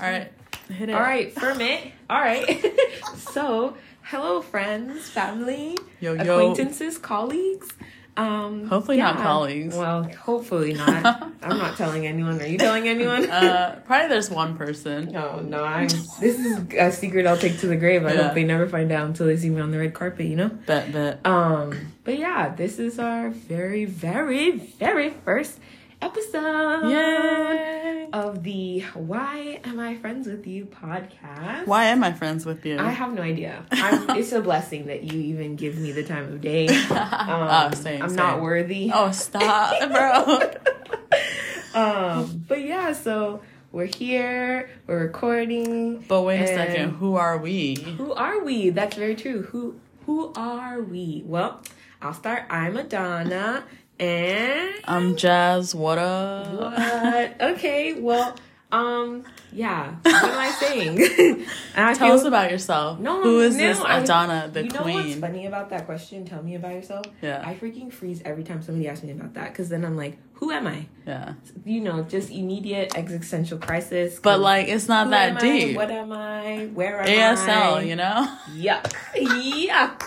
All right. Hit it. All right, Ferment. All right. so, hello, friends, family, Yo, yo. acquaintances, colleagues. Um, Hopefully not colleagues. Well, hopefully not. I'm not telling anyone. Are you telling anyone? Uh, probably there's one person. no, no. I'm, this is a secret I'll take to the grave. I Yeah. hope they never find out until they see me on the red carpet. You know. Bet, bet. Um, but yeah, this is our very, very, very first episode Yay! of the Why Am I Friends with You podcast. Why am I friends with you? I have no idea. I'm, it's a blessing that you even give me the time of day. Um, oh, same. I'm same. not worthy. Oh, stop, bro. Um, but yeah, so we're here, we're recording. But wait a second. Who are we? Who are we? That's very true. Who who are we? Well, I'll start. I'm Adana, and I'm Jazz. What up? what? Okay, well, um, yeah. What am I saying? I Tell feel- us about yourself. No, Who is no, this I- Adana, the you know what's queen? funny about that question? Tell me about yourself. Yeah. I freaking freeze every time somebody asks me about that because then I'm like, who am I? Yeah. You know, just immediate existential crisis. But like, it's not that am I? deep. What am I? Where am I? ASL, you know? Yuck. Yuck.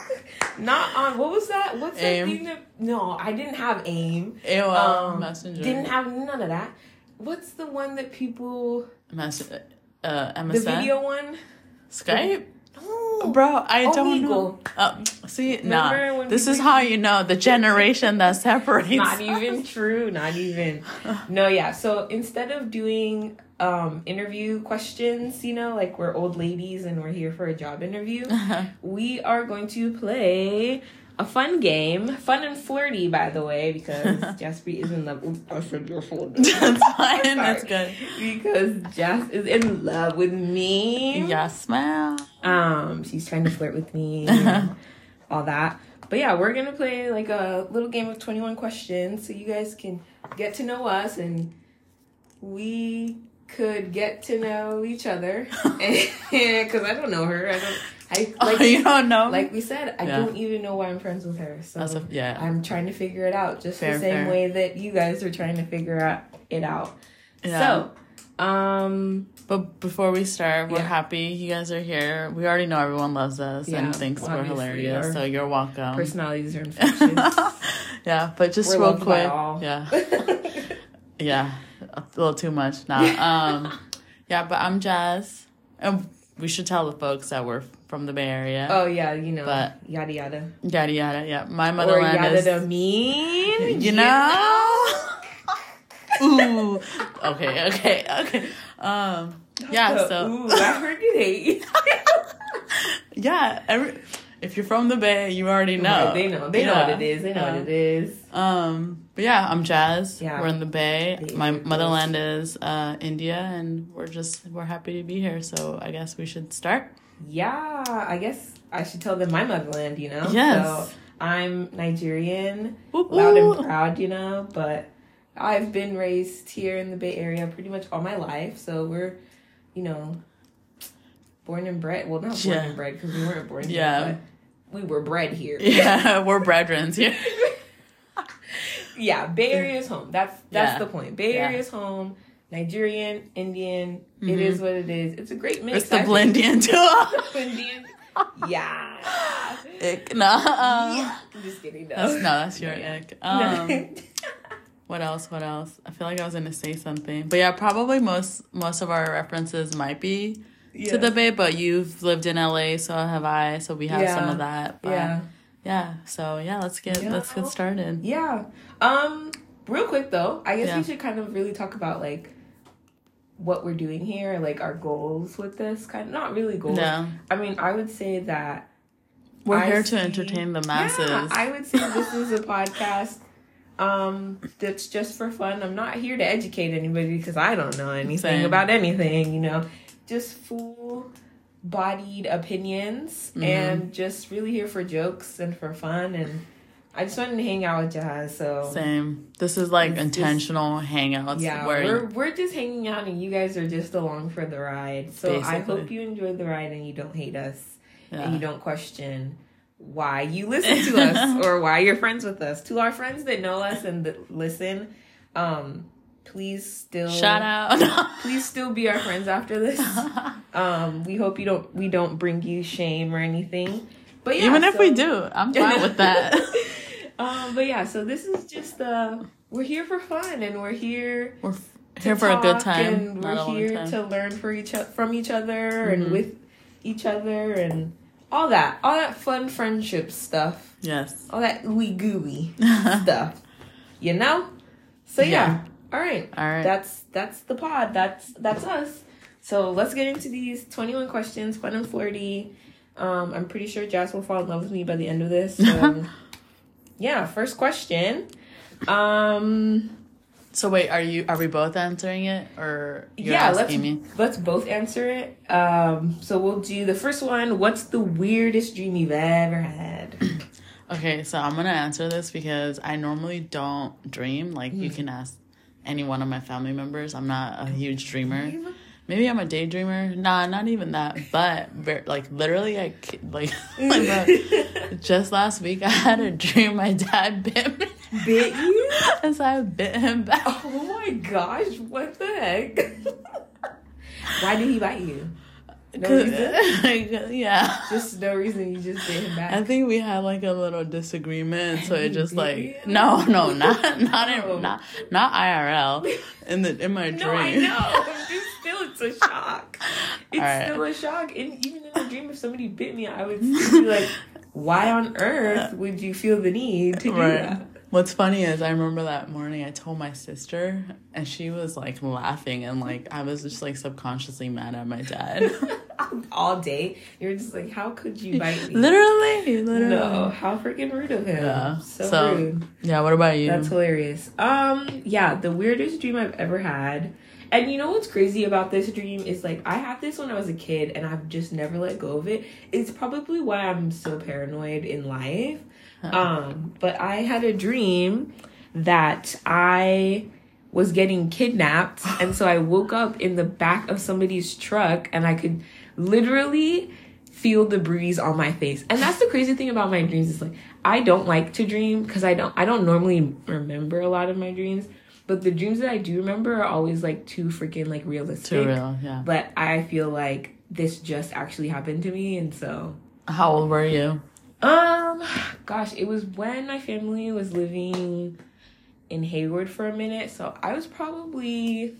Not on what was that? What's that thing that no, I didn't have aim. AOL Um, Messenger. Didn't have none of that. What's the one that people Mess- uh, MSN? the video one? Skype? No. Bro, I don't know. Omegle. Uh, see, Remember nah. This is how you know the generation that separates. Not even true. Not even. No, yeah. So instead of doing um interview questions, you know, like we're old ladies and we're here for a job interview, we are going to play a fun game, fun and flirty, by the way, because Jasper is in love. Ooh, I said your phone. That's fine. That's good. Because Jas is in love with me. Yes, ma'am. Um, she's trying to flirt with me, and all that. But yeah, we're gonna play like a little game of twenty one questions, so you guys can get to know us, and we could get to know each other. Because I don't know her. I don't. I like oh, you don't know? like we said. I Yeah. don't even know why I'm friends with her. So a, yeah. I'm trying to figure it out, just Fair, the same fair. way that you guys are trying to figure out it out. Yeah. So, um, But before we start, we're Yeah. happy you guys are here. We already know everyone loves us Yeah, and thinks we're hilarious, so you're welcome. personalities are infectious. yeah, but just We're real quick. Yeah. Yeah. A little too much now. Um yeah, but I'm Jazz. And we should tell the folks that we're from the Bay Area. Oh yeah, you know, But- yada yada. Yada yada, yeah. My motherland Or yada is to mean, you know. Ooh. Okay, okay, okay. Um yeah, so ooh, I heard you hate. yeah, every, if you're from the Bay, you already know. Right, they know. They know what it is. They know yeah. what it is. Um, but yeah, I'm Jazz. Yeah. We're in the Bay. Bay My motherland is uh, India, and we're just we're happy to be here. So I guess we should start. Yeah, I guess I should tell them my motherland. You know. Yes. So I'm Nigerian, loud and proud. You know, but I've been raised here in the Bay Area pretty much all my life. So we're, you know, born and bred. Well, not born Yeah. and bred because we weren't born here. Yeah. We were bred here. Yeah, we're brethren here. yeah, Bay Area is home. That's that's Yeah. the point. Bay Yeah. Area is home. Nigerian, Indian, it Mhm. is what it is. It's a great mix. It's the I think. Blendian too. Indian. Yeah. Ick, no, um, I'm just kidding. No, that's no, that's your Yeah. ick. Um, what else? What else? I feel like I was gonna say something, but yeah, probably most most of our references might be Yeah. to the Bay, but you've lived in LA, so have I. So we have some of that. But Yeah. yeah. So yeah, let's get Yeah. let's get started. Yeah. Um, real quick though, I guess Yeah. we should kind of really talk about like what we're doing here, like our goals with this kind of not really goals. No, I mean, I would say that we're I here see- to entertain the masses. Yeah, I would say this is a podcast um that's just for fun. I'm not here to educate anybody because I don't know anything Same. about anything, you know. Just full bodied opinions Mhm. and just really here for jokes and for fun and I just wanted to hang out with Jazz, so Same. This is like It's just- intentional hangouts yeah, we're we're just hanging out and you guys are just along for the ride. So I hope you enjoyed the ride and you don't hate us yeah. and you don't question why you listen to us or why you're friends with us. To our friends that know us and that listen, um, please still Shout out. please still be our friends after this. Um, we hope you don't we don't bring you shame or anything. But yeah, Even if so- we do, I'm fine with that. Um, but yeah, so this is just uh we're here for fun and we're here We're to here for a good time. and we're here time. to learn for each o- from each other Mhm. and with each other and all that all that fun friendship stuff Yes. all that ooey gooey stuff you know so yeah. Yeah. all right All right. that's that's the pod that's that's us so let's get into these 21 questions fun and flirty um i'm pretty sure jazz will fall in love with me by the end of this so yeah first question um so wait, are you are we both answering it or you're yeah let's me? let's both answer it um so we'll do the first one what's the weirdest dream you've ever had Okay, so I'm gonna answer this because I normally don't dream. Like you can ask any one of my family members. I'm not a huge dreamer. Maybe I'm a daydreamer. Nah, not even that. But ver- like literally, I like, like just last week I had a dream my dad bit me, bit you and so I bit him back. oh my gosh what the heck why did he bite you no reason yeah. just no reason you just bit him back I think we had like a little disagreement, so it just like no, no, not not in not not IRL in the in my dream. No, I know. But just still, it's a shock. It's Alright. still a shock. And even in a dream, if somebody bit me, I would still be like, why on earth would you feel the need to do Right. that? What's funny is I remember that morning I told my sister and she was like laughing and like I was just like subconsciously mad at my dad. All day, you're just like, how could you bite me? literally, literally. No, how freaking rude of him. Yeah. So, So, rude. Yeah, what about you? That's hilarious. Um, yeah, the weirdest dream I've ever had. And you know what's crazy about this dream is like I had this when I was a kid and I've just never let go of it. It's probably why I'm so paranoid in life. Um, but I had a dream that I was getting kidnapped and so I woke up in the back of somebody's truck and I could literally feel the breeze on my face. And that's the crazy thing about my dreams is like I don't like to dream because I don't I don't normally remember a lot of my dreams. But the dreams that I do remember are always like too freaking like realistic. Too real, yeah. But I feel like this just actually happened to me and so How old were you? um gosh, it was when my family was living in Hayward for a minute. So I was probably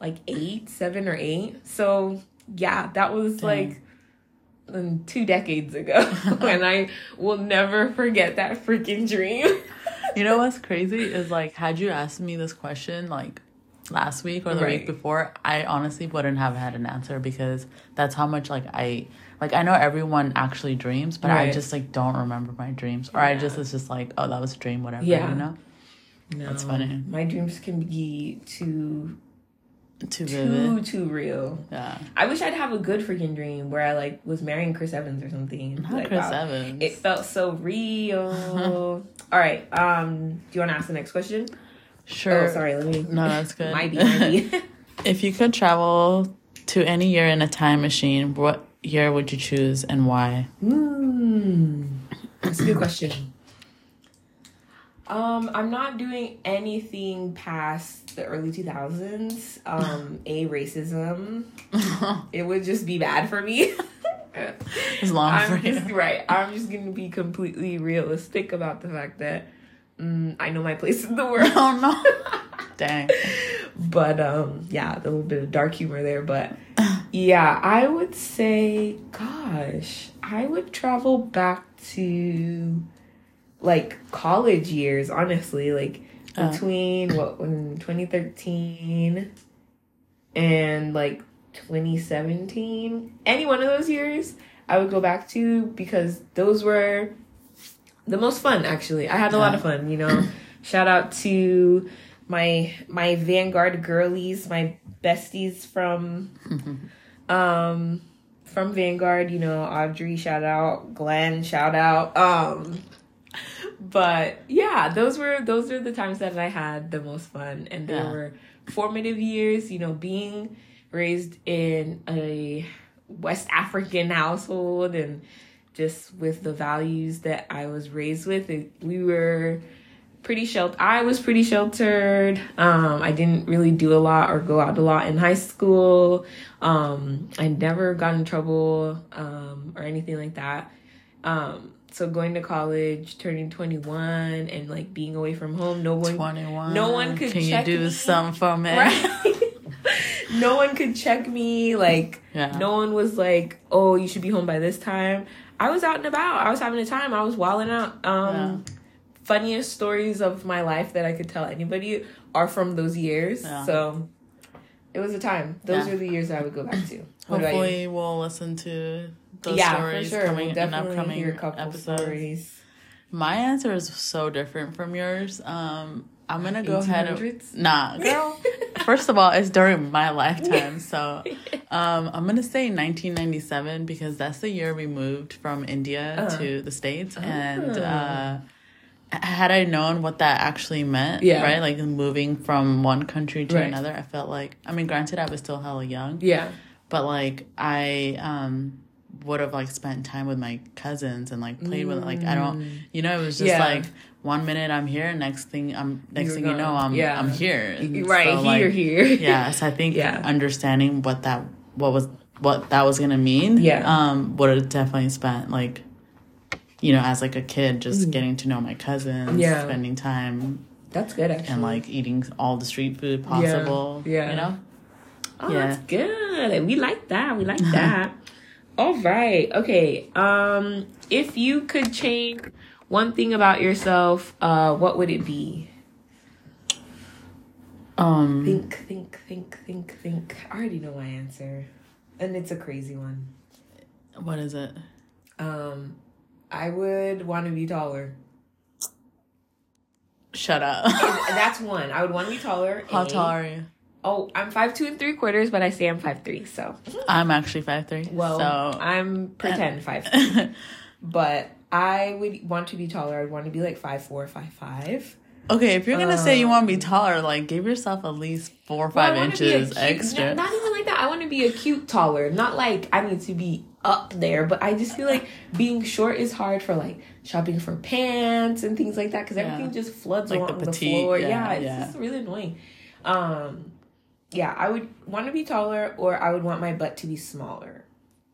like 8, 7 or 8. So yeah, that was Dang. like um, two decades ago and I will never forget that freaking dream. You know what's crazy is like had you asked me this question like last week or the Right. week before, I honestly wouldn't have had an answer because that's how much like I like I know everyone actually dreams, but I just like don't remember my dreams. Or I just it's just like, oh that was a dream, whatever, Yeah. you know? No, That's funny. My dreams can be too Too too vivid. too real. Yeah. I wish I'd have a good freaking dream where I like was marrying Chris Evans or something. Not like, Chris wow, Evans. It felt so real. All right. Um, do you want to ask the next question? sure. Oh, sorry. Let me. No, that's good. Might be. Might be. If you could travel to any year in a time machine, what year would you choose and why? Hmm. That's a good question. Um, I'm not doing anything past the early 2000s. Um, a racism. It would just be bad for me. As long as I'm just right. I'm just gonna be completely realistic about the fact that mm, I know my place in the world. Oh no. Dang. but um, yeah, a little bit of dark humor there. But yeah, I would say, gosh, I would travel back to like college years. Honestly, like Uh. between what when 2013 and like 2017 any one of those years i would go back to because those were the most fun actually i had a lot of fun you know shout out to my my vanguard girlies my besties from um from vanguard you know audrey shout out glenn shout out um but yeah those were those are the times that i had the most fun and they Yeah. were formative years you know being raised in a west african household and just with the values that i was raised with it, we were pretty sheltered. I was pretty sheltered. Um, I didn't really do a lot or go out a lot in high school. Um, I never got in trouble um, or anything like that. Um, so going to college, turning 21 and like being away from home, no one 21. no one could Can you do me. something for me? Right? no one could check me. Like, Yeah. no one was like, "Oh, you should be home by this time." I was out and about. I was having a time. I was wilding out. Um, Funniest stories of my life that I could tell anybody are from those years. Yeah. So it was a time. Those Yeah. are the years I would go back to. What? Hopefully, we'll listen to those yeah, stories for sure. coming we'll in definitely upcoming hear a couple episodes. stories. My answer is so different from yours. Um, I'm gonna go ahead. 1800s? And, nah, girl. First of all, it's during my lifetime, so um, I'm gonna say 1997 because that's the year we moved from India Uh-huh. to the states, and Oh. uh, had I known what that actually meant, Yeah. right, like moving from one country to Right. another, I felt like. I mean, granted, I was still hella young, Yeah. but like I um would have like spent time with my cousins and like played with like I don't you know it was just Mm. Yeah. like one minute I'm here next thing I'm next You're thing you know. I'm Yeah. I'm here And Right. so, here, like, here. yeah so I think Yeah. understanding what that what was what that was gonna mean Yeah. um would have definitely spent like you know as like a kid just getting to know my cousins Mm. Yeah. spending time That's good, actually. and like eating all the street food possible Yeah. you know Oh, Yeah. that's good. We like that. We like that. All right. Okay. Um, if you could change one thing about yourself, uh, what would it be? um Think, think, think, think, think. I already know my answer, and it's a crazy one. what is it Um, I would want to be taller. shut up that's one. I would want to be taller. how A. tall are you Oh, I'm five two and three quarters, but I say I'm five three. So, I'm actually five three. well, so I'm pretend five. but I would want to be taller. I'd want to be like five four, five five. okay, if you're gonna say you want to be Um, taller, like give yourself at least four or five a inches cute- extra. n- Not even like that. I want to be a cute taller. Not like I need to be up there, but I just feel like being short is hard for like shopping for pants and things like that because Yeah. everything just floods Like the along the, petite, floor. yeah, Yeah, it's yeah. just really annoying. Um, yeah, I would want to be taller, or I would want my butt to be smaller.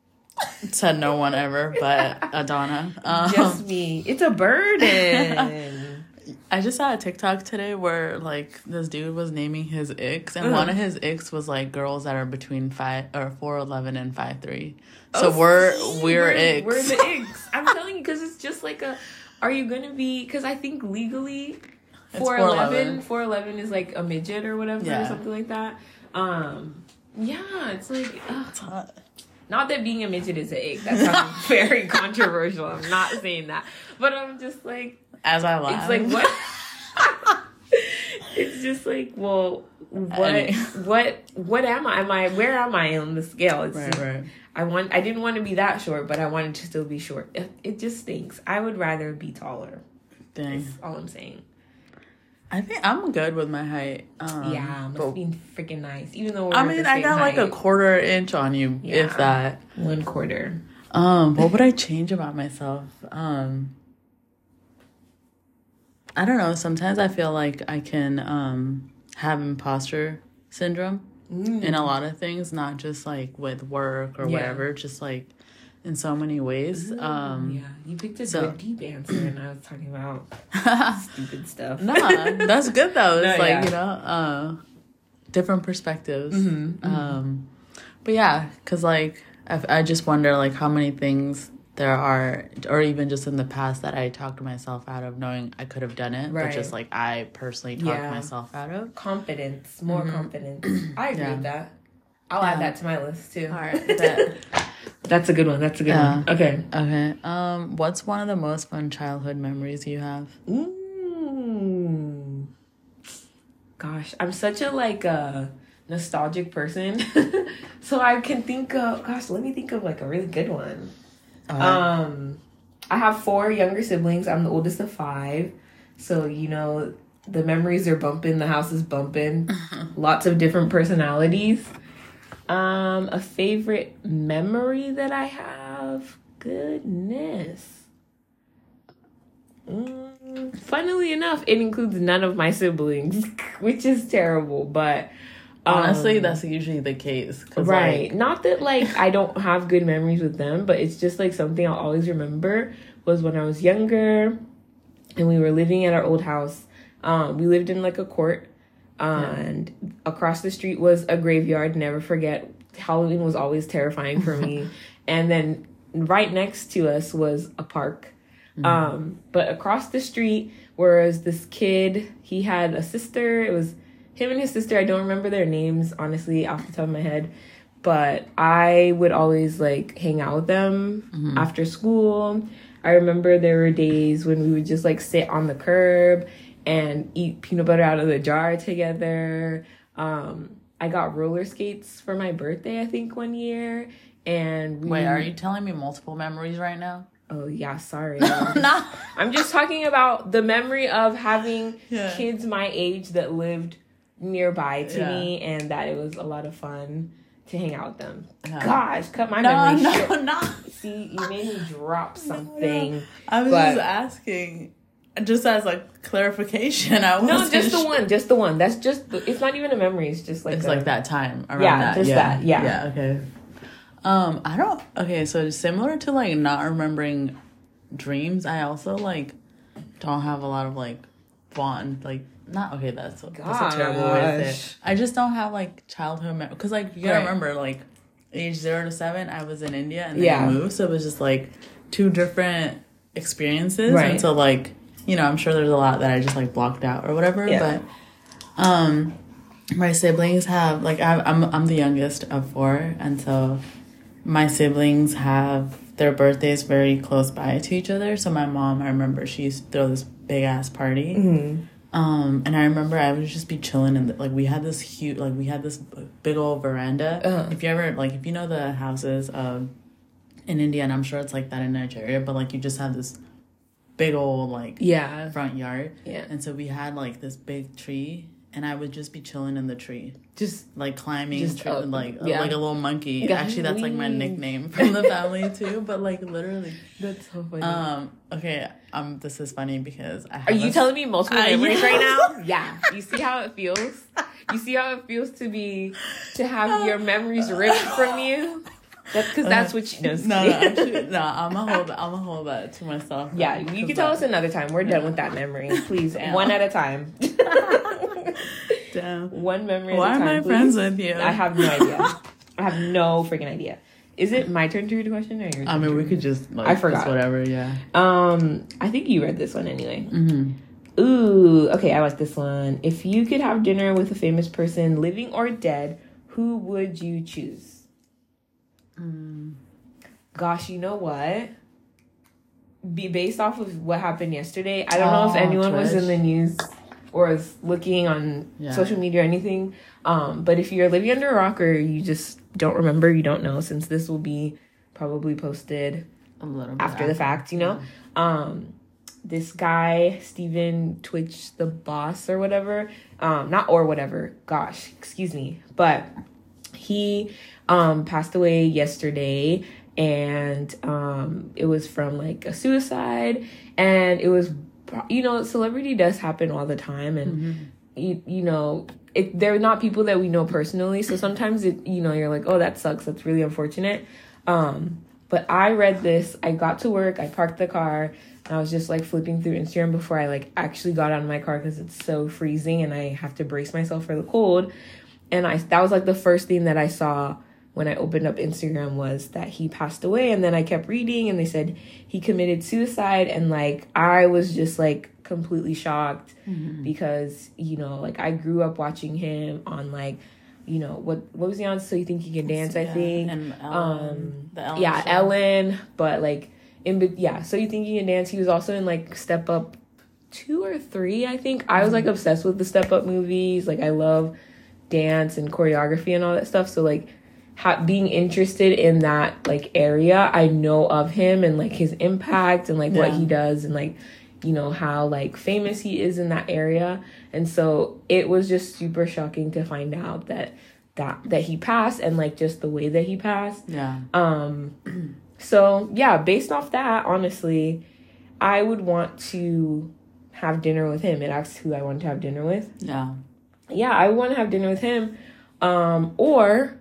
Said no one ever, but Adana. Um, Just me. It's a burden. I just saw a TikTok today where like this dude was naming his icks, and one of his icks was like girls that are between five or four eleven and five three. So Oh, we're see, we're icks. We're the icks. I'm telling you because it's just like a. Are you gonna be? Because I think legally, 4'11", 4'11". 4'11 is like a midget or whatever Yeah. or something like that. Um, yeah, it's like ugh. It's hot. not that being a midget is an ick. That sounds very controversial. I'm not saying that, but I'm just like As I laugh, it's like what. it's just like well. What Anyway. what what am I? Am I where am I on the scale? It's Right, right. I want. I didn't want to be that short, but I wanted to still be short. It, it just stinks. I would rather be taller. Dang. That's all I'm saying. I think I'm good with my height. Um, yeah, must but- be freaking nice. Even though we're I mean, I got like a quarter inch on you, Yeah. if that. one quarter. Um, what would I change about myself? Um, I don't know. Sometimes I feel like I can um have imposter syndrome in a lot of things, not just like with work or Yeah. whatever, just like in so many ways. Um, yeah, you picked a so- good deep answer, and I was talking about stupid stuff. nah, that's good though. It's No, like yeah. you know, uh, different perspectives. Mhm, Um, but yeah, because like I, I just wonder like how many things there are, or even just in the past that I talked myself out of knowing I could have done it, but just like I personally talked Yeah. myself out of. Confidence, more confidence. I agree Yeah. with that. I'll Yeah. add that to my list too. All right. bet. That's a good one. That's a good Yeah. one. Okay. okay. Um, what's one of the most fun childhood memories you have? Mm. Gosh, I'm such a like a nostalgic person. so I can think of gosh, let me think of like a really good one. Um I have four younger siblings. I'm the oldest of five. So, you know, the memories are bumping, the house is bumping. Lots of different personalities. Um a favorite memory that I have. Goodness. Mm, funnily enough, it includes none of my siblings, which is terrible. But Honestly, um, that's usually the case right. Like, Not that like I don't have good memories with them, but it's just like something I'll always remember was when I was younger, and we were living at our old house. Um, we lived in like a court, and across the street was a graveyard. Never forget, Halloween was always terrifying for me. and then right next to us was a park. Um, but across the street was this kid. He had a sister. It was him and his sister. I don't remember their names honestly off the top of my head, but I would always like hang out with them after school. I remember there were days when we would just like sit on the curb and eat peanut butter out of the jar together. Um, I got roller skates for my birthday, I think, one year. And we, wait, are you telling me multiple memories right now? Oh yeah, sorry. no. I'm just talking about the memory of having Yeah. kids my age that lived nearby to Yeah. me and that it was a lot of fun to hang out with them. Yeah. Gosh, cut my No, memory no, short. no. See, you made me drop something. I was But- just asking, just as like clarification. I No, wasn't just the one, just the one. That's just the, it's not even a memory, it's just like It's a- like that time around Yeah, that. just yeah. that, yeah. Yeah. Okay. Um, I don't. Okay, so similar to like not remembering dreams, I also like don't have a lot of like fond like not okay. That's that's a terrible way to say it. I just don't have like childhood memories because like you gotta Right. remember like age zero to seven, I was in India and then Yeah. I moved, so it was just like two different experiences, Right. and so like you know I'm sure there's a lot that I just like blocked out or whatever, Yeah. but um my siblings have like I, I'm I'm the youngest of four, and so my siblings have their birthdays very close by to each other. So my mom, I remember she used to throw this big ass party. Mhm. Um, and I remember I would just be chilling and like we had this huge like we had this big old veranda. Uh-huh. If you ever like if you know the houses um in India, and I'm sure it's like that in Nigeria, but like you just have this big old like Yeah. front yard. Yeah. And so we had like this big tree, and I would just be chilling in the tree Just like climbing Just, tree, uh, like yeah. like a little monkey. Yeah. Actually, that's like my nickname from the family too. But like literally, that's so funny. um, okay, um, this is funny because I have Are you a- telling me multiple Uh, memories yeah. right now? Yeah. You see how it feels? You see how it feels to be to have your memories ripped from you? That's because that's what you know. No, no, actually, no. I'm gonna hold. I'm gonna hold that to myself. yeah, you can tell us another time. We're done with that memory, please. One at a time. Damn. One memory. Why at a am I please. friends with you? I have no idea. I have no freaking idea. Is it my turn to read a question or your? I mean, we could just. Like, I forgot. whatever. Yeah. Um, I think you read this one anyway. Mm-hmm. Ooh, okay, I like this one. If you could have dinner with a famous person, living or dead, who would you choose? Mm. Gosh, you know what? Be based off of what happened yesterday. I don't know if Oh, anyone was in the news or was looking on Yeah. social media or anything. Um, but if you're living under a rock or you just don't remember, you don't know, since this will be probably posted A little bit after the fact, you know. Um, this guy Stephen Twitch, the boss or whatever, um, not or whatever. Gosh, excuse me, but he um passed away yesterday, and um, it was from like a suicide, and it was, you know, celebrity does happen all the time, and you you know. It, they're not people that we know personally, so sometimes it, you know, you're like, oh, that sucks. That's really unfortunate. Um, but I read this. I got to work. I parked the car. And I was just like flipping through Instagram before I like actually got out of my car because it's so freezing and I have to brace myself for the cold. And I that was like the first thing that I saw when I opened up Instagram was that he passed away. And then I kept reading and they said he committed suicide. And like I was just like completely shocked mm-hmm. because you know like I grew up watching him on like you know what what was he on? So you think he can dance? I think And Ellen, um, um the Ellen yeah show. ellen but like in yeah so you think you can dance he was also in like step up two or three i think i was like mm-hmm. obsessed with the step up movies like i love dance and choreography and all that stuff so like ha- being interested in that like area i know of him and like his impact and like what he does and like you know how like famous he is in that area and so it was just super shocking to find out that that that he passed and like just the way that he passed Yeah. um so yeah based off that honestly I would want to have dinner with him. It asks who I want to have dinner with. Yeah. Yeah, I want to have dinner with him. Um, or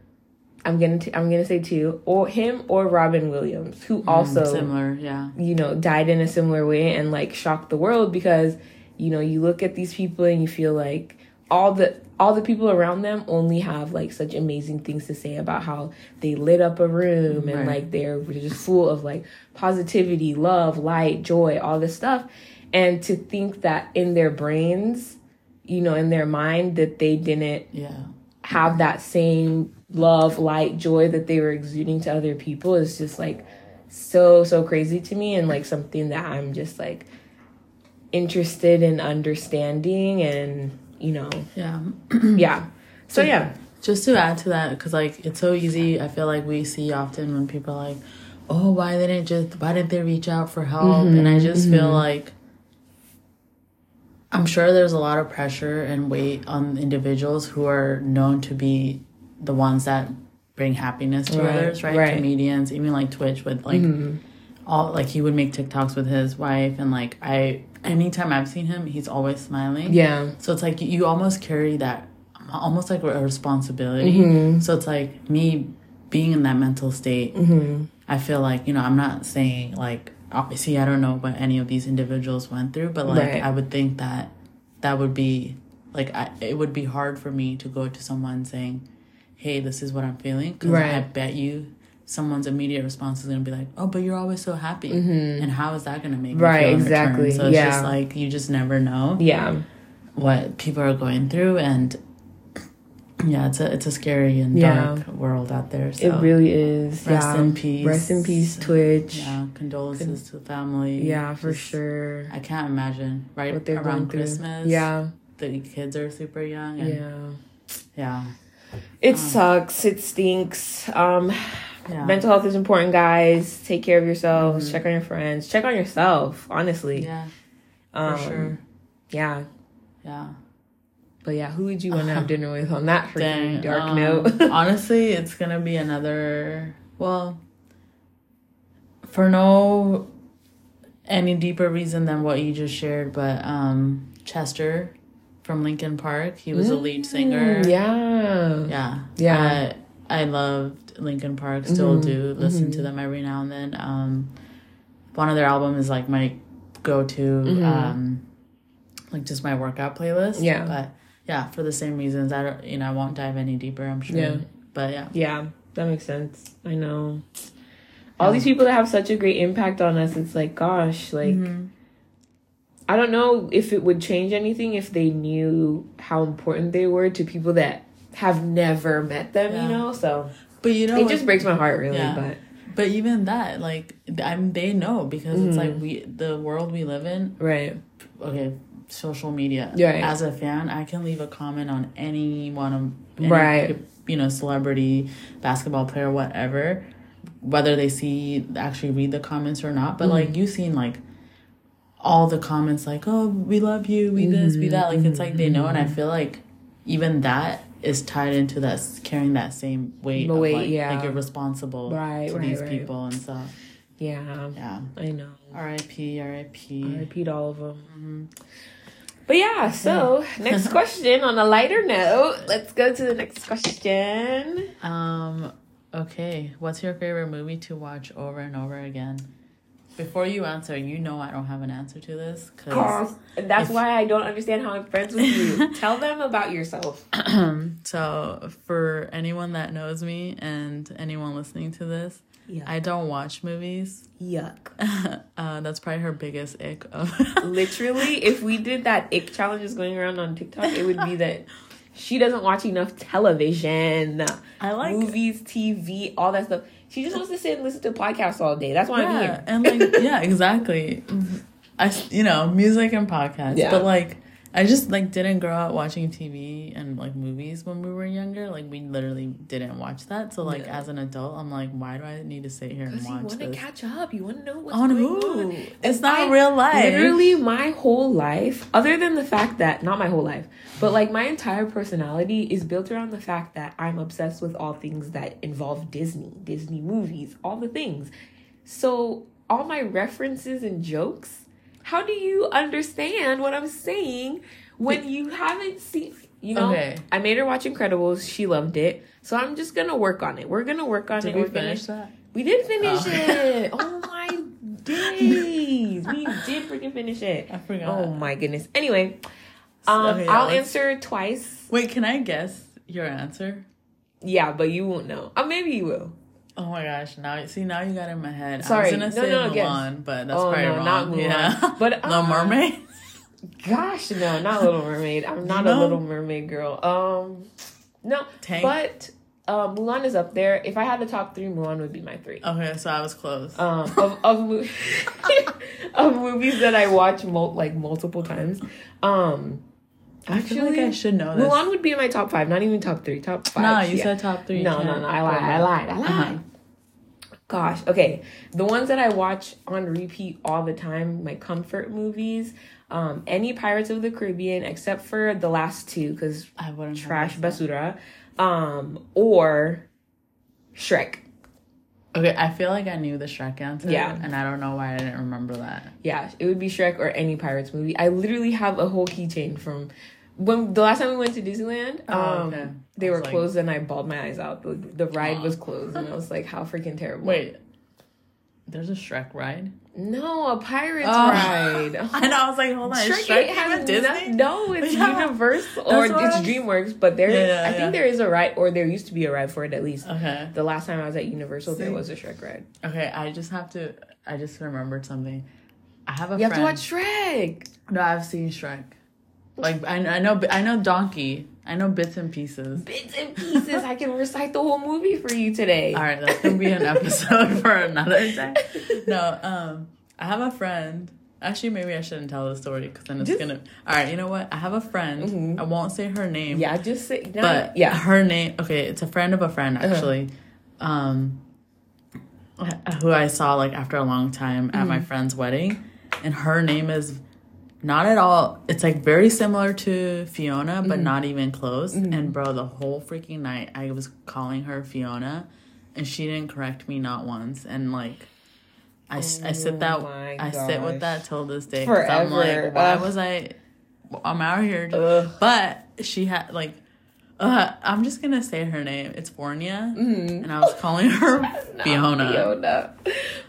I'm gonna t- I'm gonna say two, or him or Robin Williams, who also Mm, similar. Yeah. you know died in a similar way and like shocked the world because you know you look at these people and you feel like all the all the people around them only have like such amazing things to say about how they lit up a room and Right. like they're just full of like positivity, love, light, joy, all this stuff. And to think that in their brains, you know, in their mind that they didn't Yeah. have that same love, light, joy that they were exuding to other people is just like so so crazy to me and like something that I'm just like interested in understanding and you know Yeah. yeah. So yeah. Just to add to that, because like it's so easy. I feel like we see often when people are like, "Oh, why didn't just why didn't they reach out for help?" And mm-hmm. I just feel mm-hmm. like I'm sure there's a lot of pressure and weight on individuals who are known to be the ones that bring happiness to Right, others, right? right. Comedians, even like Twitch with like all like he would make TikToks with his wife, and like I anytime I've seen him, he's always smiling. Yeah. So it's like you almost carry that, almost like a responsibility. Mm-hmm. So it's like me being in that mental state. Mm-hmm. I feel like you know I'm not saying like obviously I don't know what any of these individuals went through, but like Right. I would think that that would be like I, it would be hard for me to go to someone saying, "Hey, this is what I'm feeling," because I bet you someone's immediate response is gonna be like, "Oh, but you're always so happy," and how is that gonna make me Mm-hmm. Right, exactly? So it's yeah. just like you just never know Yeah. what people are going through and yeah it's a it's a scary and Yeah. dark world out there so It really is. rest yeah. in peace Rest in peace, Twitch. yeah condolences to the family Yeah, for Just- sure. i can't imagine right What they're around christmas Yeah. the kids are super young and Yeah. yeah It sucks. It stinks. Um yeah mental health is important, guys. Take care of yourselves. Check on your friends. Check on yourself, honestly. yeah for Um, sure Yeah. yeah But yeah, who would you want to have dinner with on that freaking Dang, dark um, note? honestly, it's gonna be another. Well, for no any deeper reason than what you just shared, but um, Chester from Linkin Park, he was a lead singer. Mm, yeah. yeah, Yeah. I, I loved Linkin Park. Still Mhm, do listen to them every now and then. Um, one of their albums is like my go-to. Mhm. Um, like just my workout playlist. Yeah. but yeah, for the same reasons. I don't, you know, I won't dive any deeper. I'm sure. Yeah. But yeah. Yeah, that makes sense. I know. All Yeah. these people that have such a great impact on us, it's like, gosh, like, Mhm. I don't know if it would change anything if they knew how important they were to people that have never met them, Yeah. you know? So But you know, it what- just breaks my heart, really. Yeah. But but even that, like, I mean, they know because it's Mhm. like we, the world we live in. right. Okay, social media. Right. As a fan, I can leave a comment on any one of, any, Right. You know, celebrity, basketball player, whatever. Whether they see actually read the comments or not, but Mm-hmm. like you've seen like all the comments like, "Oh, we love you, we this, we that." Like it's like they know, and Mm-hmm. I feel like even that is tied into that carrying that same weight. The weight, like, yeah. like you're responsible Right, to right, these right. people and stuff. Yeah, Yeah. I know. R.I.P. R.I.P. R.I.P. repeat all of them. Mm-hmm. But yeah, so next question on a lighter note, let's go to the next question. Um. Okay. What's your favorite movie to watch over and over again? Before you answer, you know I don't have an answer to this because That's If- why I don't understand how I'm friends with you. Tell them about yourself. so for anyone that knows me and anyone listening to this, Yeah. I don't watch movies. Yuck. uh, that's probably her biggest ick of. Literally, if we did that ick challenges going around on TikTok, it would be that she doesn't watch enough television, I like movies, TV, all that stuff. She just wants to sit and listen to podcasts all day. That's why I'm here. and like yeah, exactly. I, you know music and podcasts, Yeah. but like I just like didn't grow up watching TV and like movies when we were younger. Like we literally didn't watch that. So like Yeah. as an adult, I'm like, why do I need to sit here and watch? Because you want to catch up. You want to know what's On going who? on. It's not real life. Literally, my whole life, other than the fact that, not my whole life, but like my entire personality is built around the fact that I'm obsessed with all things that involve Disney, Disney movies, all the things. So, all my references and jokes How do you understand what I'm saying when you haven't seen? You know, Okay. I made her watch Incredibles. She loved it, so I'm just gonna work on it. We're gonna work on Did it. we We're gonna- that? We did finish Oh. it. Oh my days, we did freaking finish it. I forgot. Oh my goodness. Anyway, um, Okay, yeah, I'll let's- answer twice. Wait, can I guess your answer? Yeah, but you won't know. Or maybe you will. Oh my gosh! Now see, now you got in my head. Sorry, I was gonna no, say no. Mulan, but that's Oh, probably no, wrong. not Mulan. Yeah, But, Little uh, Mermaid. Gosh, no, not Little Mermaid. I'm not No? a Little Mermaid girl. Um, no, Tank. but uh, Mulan is up there. If I had the top three, Mulan would be my three. Okay, so I was close. Um, of of, mo- of movies that I watch mul- like multiple times. Um, I feel like actually, I should know this. Mulan would be in my top five, not even top three, top five. no, you yeah. said top three. No, no, no. I lied. I lied. I lied. Uh-huh. Gosh. Okay. The ones that I watch on repeat all the time, my comfort movies, um, any Pirates of the Caribbean except for the last two, because I wouldn't trash basura, um, or Shrek. Okay, I feel like I knew the Shrek answer. Yeah. and I don't know why I didn't remember that. Yeah, it would be Shrek or any Pirates movie. I literally have a whole keychain from when the last time we went to Disneyland. Oh, um, okay. They were like- closed and I bawled my eyes out. The, the ride was closed and I was like, how freaking terrible. Wait, there's a Shrek ride. no, a Pirates Oh. ride. and. I was like, hold on, Shrek, Shrek has Disney? No, no, it's Yeah. Universal or it's I DreamWorks, but there, Yeah, yeah, I think there is a ride, or there used to be a ride for it at least. Okay. The last time I was at Universal, there was a Shrek ride. Okay, I just have to. I just remembered something. I have a You have to watch Shrek. No, I've seen Shrek. Like I, I know, I know Donkey. I know bits and pieces. Bits and pieces. I can recite the whole movie for you today. All right, that's gonna be an episode for another day. No, um, I have a friend. Actually, maybe I shouldn't tell the story because then it's Just- gonna. All right, you know what? I have a friend. Mhm. I won't say her name. Yeah, just say. no, but yeah. her name. Okay, it's a friend of a friend Uh-huh. actually. Um, who I saw like after a long time at Mm-hmm. my friend's wedding, and her name is not at all. It's like very similar to Fiona, but Mm-hmm. not even close. And bro, the whole freaking night I was calling her Fiona, and she didn't correct me not once. And like. I I sit that Oh I sit with that till this day. 'cause I'm Forever. like, why Ugh. was I? I'm out here. Ugh. but she had like, uh, I'm just gonna say her name. It's Fornia, Mhm. and I was calling her Fiona. Fiona.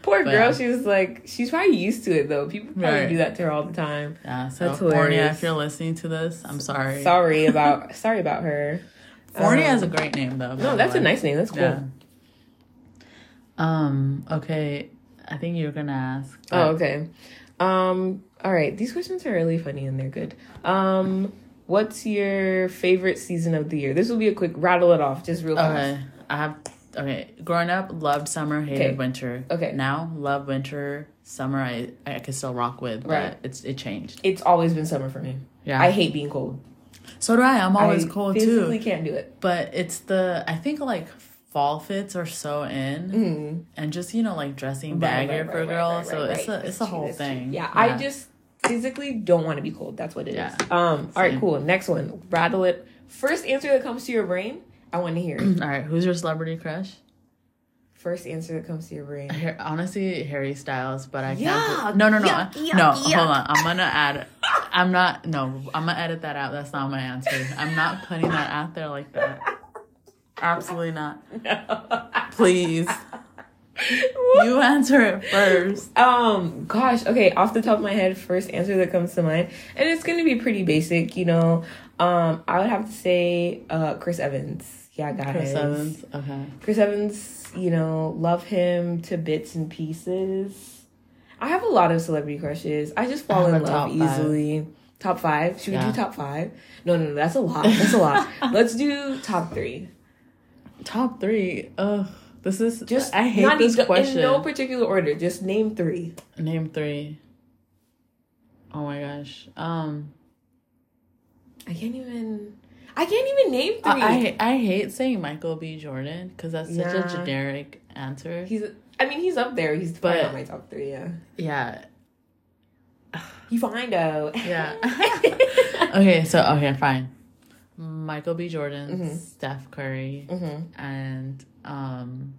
Poor But girl. She was like, she's probably used to it though. People probably Right. do that to her all the time. Yeah, so That's if you're listening to this, I'm sorry. Sorry about sorry about her. Fornia Um, is a great name though. No, that's a nice name. That's cool. Yeah. Um. Okay. I think you're gonna ask. Oh, okay. Um, all right. These questions are really funny and they're good. Um, what's your favorite season of the year? This will be a quick rattle it off, just real fast. Okay. I have. Okay. Growing up, loved summer, hated Okay. winter. Okay. Now, love winter. Summer, I I can still rock with, but Right. it's it changed. It's always been summer for me. Yeah. I hate being cold. so do I. I'm always I cold physically too. can't do it. But it's the I think like fall fits are so in, Mm. and just you know like dressing baggier right, for right, girls. so it's a right. it's a whole true, that's true. thing. Yeah, I just physically don't want to be cold. That's what it is. Yeah. Um. All right. Cool. Next one. Rattle it. First answer that comes to your brain. I want to hear it. All right, who's your celebrity crush? First answer that comes to your brain. Har- honestly, Harry Styles, but I can't. Yuck, put- no, no, no, yuck, yuck, no. yuck. Hold on, I'm gonna add. I'm not. No, I'm gonna edit that out. That's not my answer. I'm not putting that out there like that. Absolutely not. No. Please, you answer it first. Um, gosh, okay, off the top of my head, first answer that comes to mind, and it's gonna be pretty basic, you know. Um, I would have to say uh Chris Evans. Yeah, guys. Chris Evans. Okay. Chris Evans, you know, love him to bits and pieces. I have a lot of celebrity crushes. I just fall I in love top five. easily. Top five? Should we do top five? No, no, no, that's a lot. That's a lot. Let's do top three. Top three. Ugh. This is Just I hate this even- question. in no particular order. Just name three. Name three. Oh my gosh. Um. I can't even. I can't even name three. I I hate saying Michael B. Jordan because that's such a generic answer. he's. I mean, he's up there. He's probably But- not my top three. Yeah. yeah, You fine though. yeah. okay, so okay, fine. Michael B. Jordan, Mhm. Steph Curry, hmm and um.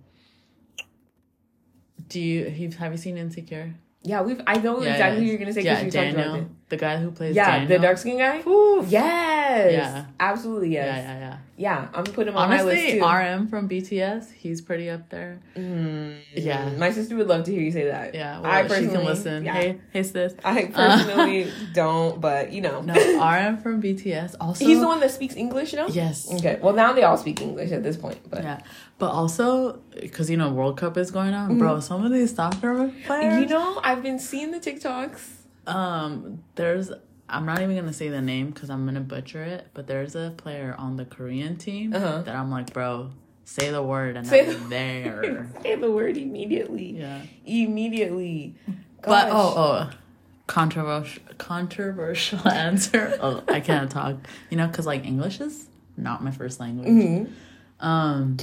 Do you have have you seen Insecure? Yeah, we've. I know Yeah, exactly yeah. who you're gonna say Yeah, because we talked about Daniel, it. the guy who plays Yeah, Daniel. the dark skin guy. Oof. Yes. Yeah. Absolutely yes. Yeah, yeah, yeah. Yeah, I'm gonna put him on my list Honestly, too. RM from BTS, he's pretty up there. Mm, Yeah. My sister would love to hear you say that. Yeah, well, I personally can listen. Yeah. Hey, hey, sis. I personally don't, but you know. No, RM from BTS. Also, He's the one that speaks English, no? Yes. Okay. Well, now they all speak English at this point, but Yeah, but also because you know World Cup is going on, bro. Some of these soccer players, you know, I've been seeing the TikToks. um, there's. I'm not even gonna say the name because I'm gonna butcher it. But there's a player on the Korean team Uh-huh. that I'm like, bro, say the word and Say I'm the- there. Say the word immediately. yeah, Immediately. but oh oh, controversial controversial answer. Oh, I can't talk. You know, because like English is not my first language. Mhm. Um,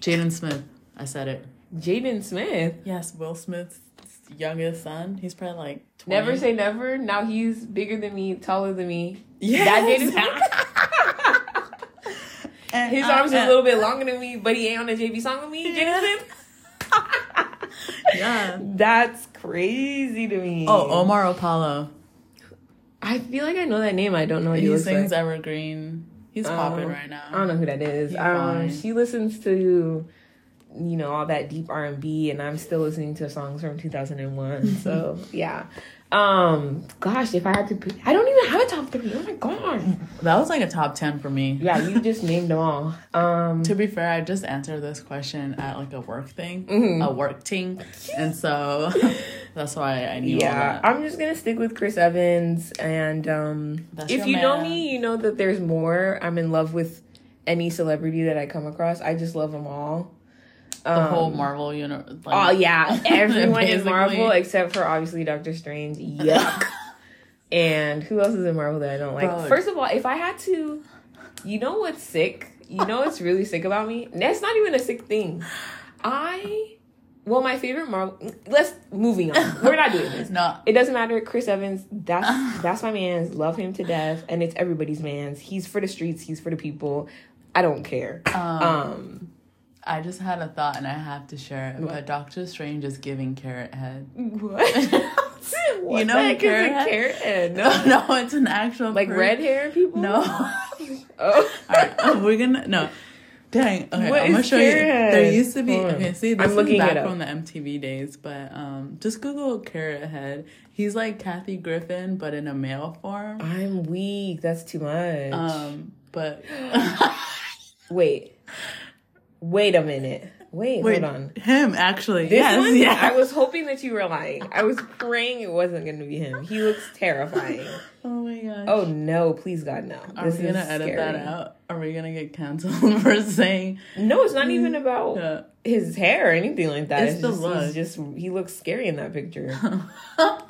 Jaden Smith. I said it. Jaden Smith. Yes, Will Smith's youngest son. He's probably like 20. Never say never. Now he's bigger than me, taller than me. Yes. That Jaden Smith. And His I- arms are a little bit longer than me, but he ain't on a JB song with me. Yeah. Smith. Yeah. That's crazy to me. Oh, Omar Apollo. I feel like I know that name. I don't know what he, He sings like. Evergreen. He's Oh, popping right now. I don't know who that is. Um, she listens to, you know, all that deep R and B, and I'm still listening to songs from 2001. so yeah. Um, gosh, if I had to, pick, I don't even have a top three. Oh my god. That was like a top 10 for me. Yeah, you just named them all. Um, To be fair, I just answered this question at like a work thing, Mhm. a work team. And so that's why I knew all yeah, that. I'm just gonna stick with Chris Evans, and um, That's if you know me, you know that there's more. I'm in love with any celebrity that I come across. I just love them all. The whole Um, Marvel universe. Oh yeah, everyone in Basically. Marvel except for obviously Doctor Strange. Yuck. and who else is in Marvel that I don't like? Bro. First of all, if I had to, you know what's sick? You know what's really sick about me? That's not even a sick thing. I, well, my favorite Marvel. Let's moving on. We're not doing this. No, It doesn't matter. Chris Evans, that's that's my man's. Love him to death, and it's everybody's man's. He's for the streets. He's for the people. I don't care. um, Um, I just had a thought and I have to share it. What? But Doctor Strange is giving Carrot Head. what? You know the is carrot head? carrot head? No, No, it's an actual like fruit. red hair people. No. Oh. All right, we're gonna no. Dang. Okay, What I'm gonna show you. Carrot? There used to be. Okay, see, this I'm is looking back it up. from the MTV days, but um, just Google Carrot Head. He's like Kathy Griffin, but in a male form. I'm weak. That's too much. Um, but wait, wait a minute. Wait, wait, hold on. him actually. This yes, one, yeah. I was hoping that you were lying. I was praying it wasn't going to be him. He looks terrifying. oh my gosh. Oh no! Please God, no. Are This we gonna edit that out? Are we gonna get canceled for saying? No, it's not even about Yeah. his hair or anything like that. It's It's, the just, look. just he looks scary in that picture.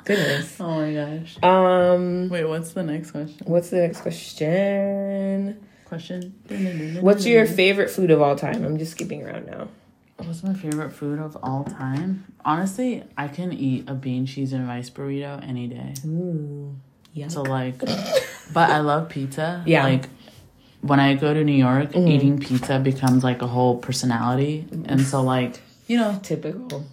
Goodness. Oh my gosh. Um, Wait, what's the next question? what's the next question? Question. What's your favorite food of all time? I'm just skipping around now. What's my favorite food of all time? Honestly, I can eat a bean, cheese, and rice burrito any day. Ooh, yeah. So like, but I love pizza. Yeah. Like when I go to New York, Mhm. eating pizza becomes like a whole personality, and so like you know, Typical.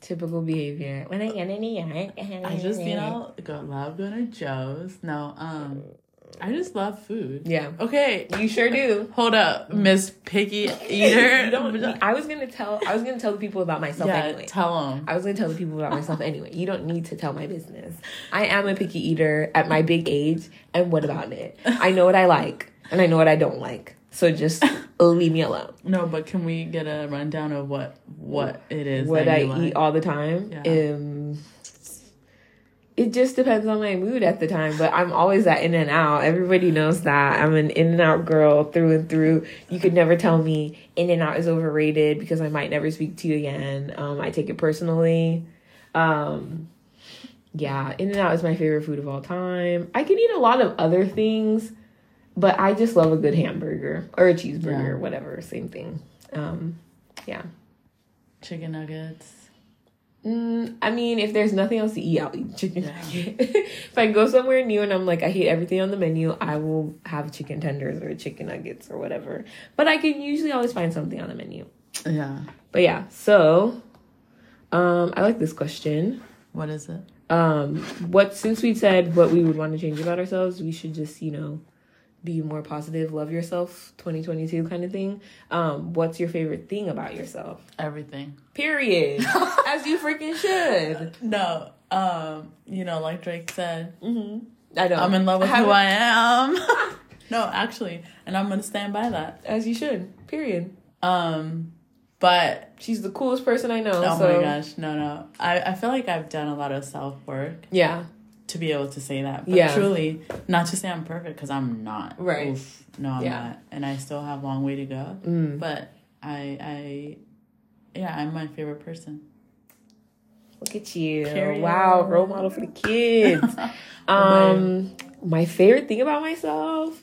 Typical behavior. When I get in New York, I just you know go love going to Joe's. No, um, I just love food. Yeah. Okay, You sure do. hold up, Miss Picky Eater. I was gonna tell. I was gonna tell the people about myself yeah, anyway. tell them. I was gonna tell the people about myself anyway. You don't need to tell my business. I am a picky eater at my big age, and what about it? I know what I like, and I know what I don't like. So just leave me alone. No, but can we get a rundown of what what it is What that I you like? eat all the time. Yeah. Um, it just depends on my mood at the time, but I'm always that In-N-Out. Everybody knows that. I'm an In-N-Out girl through and through. You could never tell me In-N-Out is overrated because I might never speak to you again. Um, I take it personally. Um, yeah, In-N-Out is my favorite food of all time. I can eat a lot of other things, but I just love a good hamburger or a cheeseburger, Yeah. whatever, same thing. Um, yeah. Chicken nuggets. Mm, I mean, if there's nothing else to eat, I'll eat chicken nugget. if I go somewhere new and I'm like, I hate everything on the menu, I will have chicken tenders or chicken nuggets or whatever. But I can usually always find something on the menu. Yeah. But yeah, so um, I like this question. What is it? Um, what since we said what we would want to change about ourselves, we should just you know be more positive, love yourself, 2022 kind of thing. Um, what's your favorite thing about yourself? Everything. Period. As you freaking should. No, um, you know, like Drake said, Mm-hmm. I know. I'm in love with I who I am. no, actually, and I'm gonna stand by that. As you should. Period. Um, but She's the coolest person I know. oh so my gosh, no, no. I I feel like I've done a lot of self work yeah, to be able to say that. But Yeah. truly, not to say I'm perfect because I'm not. Right. Oof. no, I'm Yeah. not, and I still have a long way to go. mm. But I, I, yeah, I'm my favorite person. look at you. Period. Wow, role model for the kids. um, my favorite thing about myself,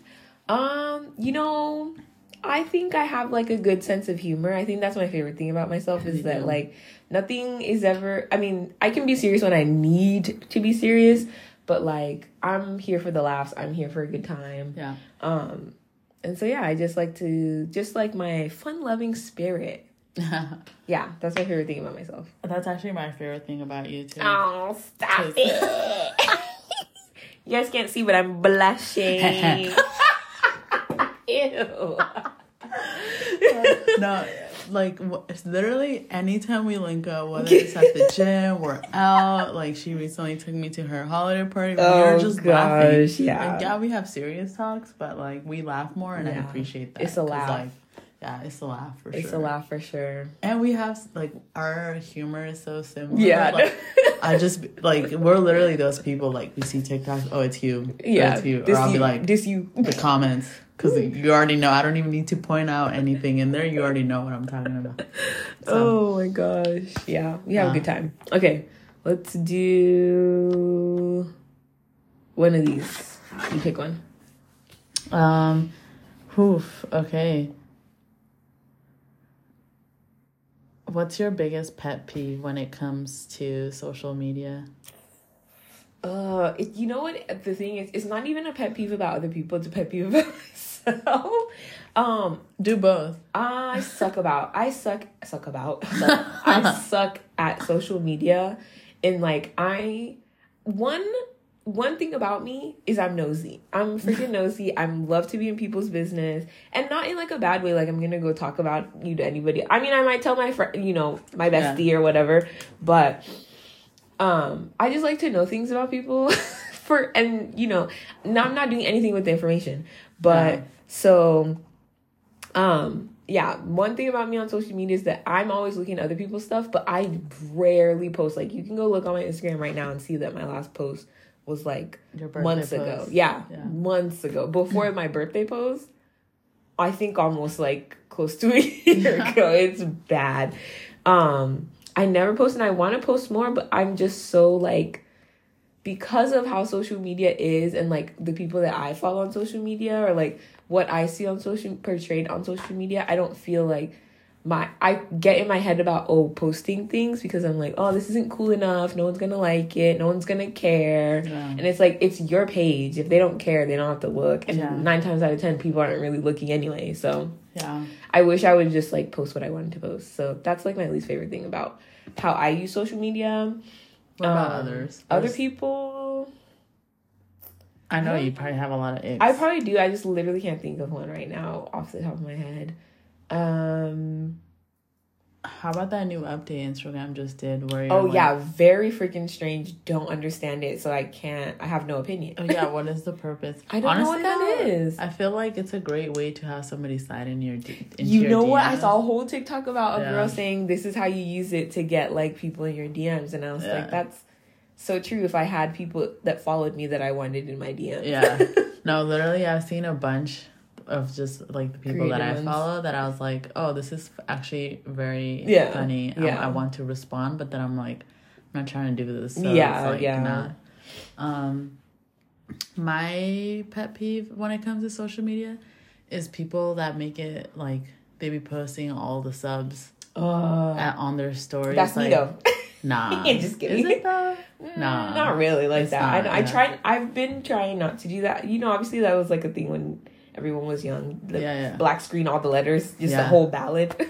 um, you know, I think I have like a good sense of humor. I think that's my favorite thing about myself is that like nothing is ever. I mean, I can be serious when I need to be serious, but like I'm here for the laughs. I'm here for a good time. Yeah. Um, and so yeah, I just like to just like my fun-loving spirit. Yeah, that's my favorite thing about myself. That's actually my favorite thing about you too. Oh, stop it! you guys can't see, but I'm blushing. Ew. no, like it's literally anytime we link up, whether it's at the gym, we're out. Like she recently took me to her holiday party. we Oh, were just laughing. gosh, yeah. Like, yeah, we have serious talks, but like we laugh more, and I appreciate that. It's a laugh. Like, yeah, it's a laugh for It's sure. It's a laugh for sure. And we have like our humor is so similar. Yeah. Like, I just like we're literally those people like we see TikToks. Oh, it's you. Oh, yeah. it's you. Or This I'll you, be like this you. the comments because you already know. I don't even need to point out anything in there. You already know what I'm talking about. So, Oh my gosh. Yeah, we have Uh. a good time. Okay, let's do one of these. You pick one. um, oof. Okay. What's your biggest pet peeve when it comes to social media? Uh, it, you know what? The thing is, it's not even a pet peeve about other people. It's a pet peeve about myself. Um, Do both. I suck about. I suck. Suck about. Suck. I suck at social media, and like I, one one thing about me is I'm nosy. I'm freaking nosy. I'm love to be in people's business, and not in like a bad way. Like I'm gonna go talk about you to anybody. I mean, I might tell my friend, you know, my Yeah. bestie or whatever, but um, I just like to know things about people. For and you know, now I'm not doing anything with the information, but Yeah. so um yeah one thing about me on social media is that i'm always looking at other people's stuff but i rarely post like you can go look on my instagram right now and see that my last post was like months ago yeah, Yeah. months ago before my birthday post i think almost like close to a year ago it's bad um i never post and i want to post more but i'm just so like because of how social media is and like the people that I follow on social media or like what I see on social portrayed on social media, I don't feel like my I get in my head about oh posting things because I'm like, oh this isn't cool enough, no one's gonna like it, no one's gonna care. Yeah. And it's like it's your page. If they don't care, they don't have to look. And Yeah. nine times out of ten people aren't really looking anyway. So Yeah. I wish I would just like post what I wanted to post. So that's like my least favorite thing about how I use social media. What about Um, others? Other There's- people I know you probably have a lot of icks. I probably do. I just literally can't think of one right now off the top of my head. Um. How about that new update Instagram just did? Where Oh like- yeah, very freaking strange. Don't understand it, so I can't. I have no opinion. Oh yeah, what is the purpose? I don't know what that though, is. I feel like it's a great way to have somebody slide in your. You your know what? I saw a whole TikTok about a Yeah. girl saying this is how you use it to get like people in your DMs, and I was Yeah. like, that's so true. If I had people that followed me that I wanted in my DMs, Yeah. No, literally, I've seen a bunch of just like the people that I follow that I was like, oh, this is actually very Yeah, funny. yeah. I, I want to respond, but then I'm like, I'm not trying to do this. So Yeah, like, yeah. Not. Um, my pet peeve when it comes to social media is people that make it like they be posting all the subs uh, at, on their stories. that's like, me though. Nah, Just kidding. Is it though? Nah. Mm, not really like that. not, I, I tried. I've been trying not to do that. You know, obviously that was like a thing when everyone was young. The Yeah, yeah. black screen, all the letters, just the whole ballad.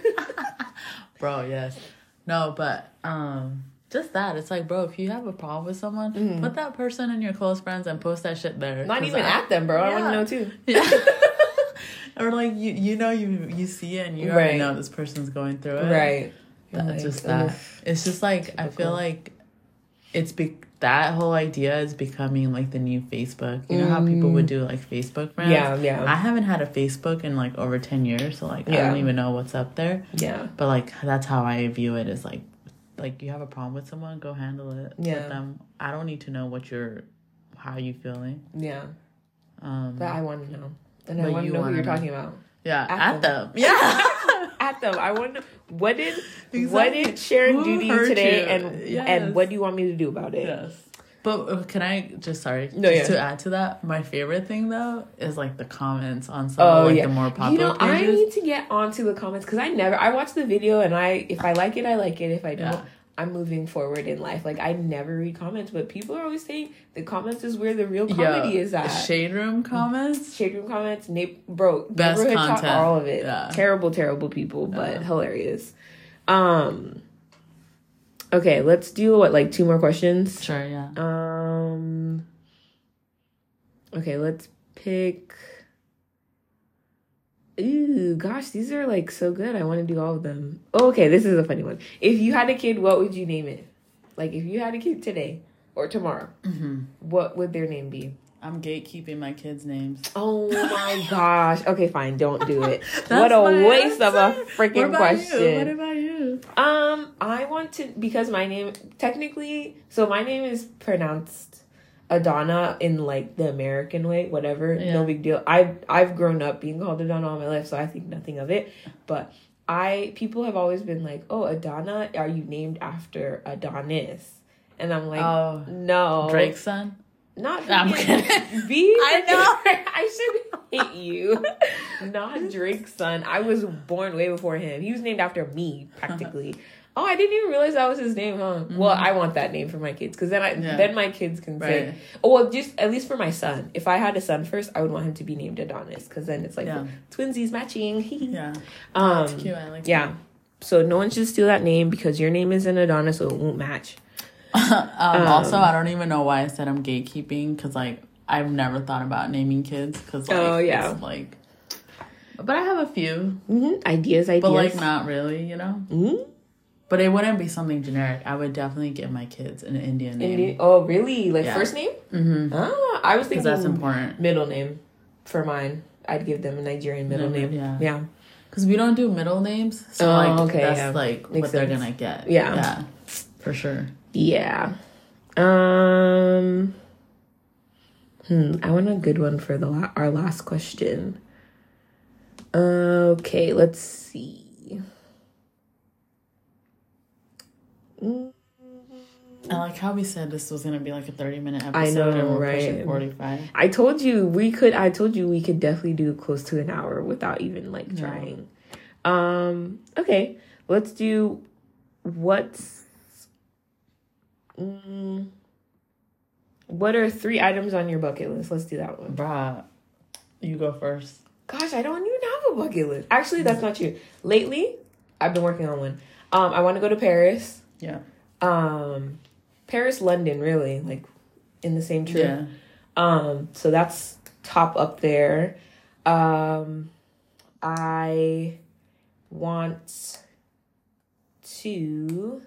Bro, yes. No, but um just that. It's like, bro, if you have a problem with someone, put that person in your close friends and post that shit there. Mm-hmm. Not even I- at them, bro. I want to know too. Yeah. or like you, you know, you you see it and you already Right. know this person's going through it. Right. That's Like, just that. oof. It's just like I feel like it's be that whole idea is becoming like the new Facebook. You know how people would do like Facebook friends. Yeah, yeah. I haven't had a Facebook in like over ten years, so like I don't even know what's up there. Yeah. But like that's how I view it. Is like like you have a problem with someone, go handle it Yeah. with them. I don't need to know what you're, how you feeling. Yeah. Um, But I want to know. And I want to you know who you're know. talking about. yeah, at at, them. them. Yeah. At them. I want to what did what did Sharon Who do to you today you? and Yes. and what do you want me to do about it? Yes. But uh, can I just sorry No, just yeah. to add to that? My favorite thing though is like the comments on some Oh of like yeah, the more popular you know I need to get onto the comments because I never I watch the video and I if I like it I like it if I don't Yeah. I'm moving forward in life like I never read comments but people are always saying the comments is where the real comedy is at Shade room comments. shade room comments na- bro Best talk, all of it Yeah. terrible terrible people but Yeah. hilarious um okay let's do what like two more questions Sure, yeah. um. Okay, let's pick. Ooh, gosh, these are like so good. I want to do all of them. Oh, okay, this is a funny one. If you had a kid, what would you name it? Like, if you had a kid today or tomorrow, hmm what would their name be? I'm gatekeeping my kids' names. Oh my gosh. Okay, fine. Don't do it. what a waste of a answer. Freaking question. you? What about you? Um, I want to because my name technically so my name is pronounced Adana in like the American way, whatever. Yeah. No big deal. I've I've grown up being called Adana all my life, so I think nothing of it. But I people have always been like, Oh, Adana, are you named after Adonis? And I'm like, oh, No. Drake's son. Not I'm freaking- kidding. Be I know. I should hate you. Not Drake's son. I was born way before him. He was named after me, practically. Oh, I didn't even realize that was his name, huh? Well, I want that name for my kids because then I Mm-hmm. Yeah. then my kids can say, Right. oh, well, just at least for my son. If I had a son first, I would want him to be named Adonis because then it's like Yeah. twinsies matching. Yeah, um, it's cute. I like. yeah. So no one should steal that name because your name is an Adonis, so it won't match. um, also, I don't even know why I said I'm gatekeeping because like I've never thought about naming kids because like Oh, yeah. it's, like. But I have a few, hmm Ideas, ideas. but like not really, you know. Mhm. But it wouldn't be something generic. I would definitely give my kids an Indian name Indi- oh, really? Like Yeah. first name? Mm-hmm. Ah, I was thinking that's important. middle name for mine. I'd give them a Nigerian middle Middle, name. yeah. Yeah. Because we don't do middle names, so Oh, like okay, that's yeah. like Makes what they're gonna get. Yeah. yeah, for sure. Yeah. Um. Hmm. I want a good one for the la- our last question. Okay, let's see. Mm, I like how we said this was gonna be like a thirty minute episode, I know, and we're right? pushing forty five. I told you we could. I told you we could definitely do close to an hour without even like Yeah. trying. Um. Okay. Let's do. What's. Mm, what are three items on your bucket list? Let's do that one. Bruh, you go first. Gosh, I don't even have a bucket list. Actually, that's not true. Lately, I've been working on one. Um, I want to go to Paris. Yeah, Um, Paris, London, really like in the same trip. yeah. Um, so that's top up there. Um, I want to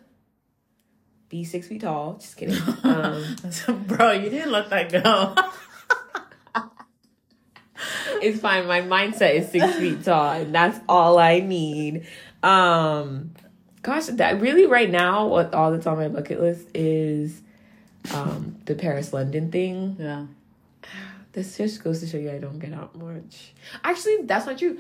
be six feet tall. Just kidding. Um, Bro, you didn't let that go. it's fine. My mindset is six feet tall, and that's all I need. Um, gosh, that really right now, what all that's on my bucket list is um the Paris London thing. yeah, This just goes to show you I don't get out much. Actually, that's not true.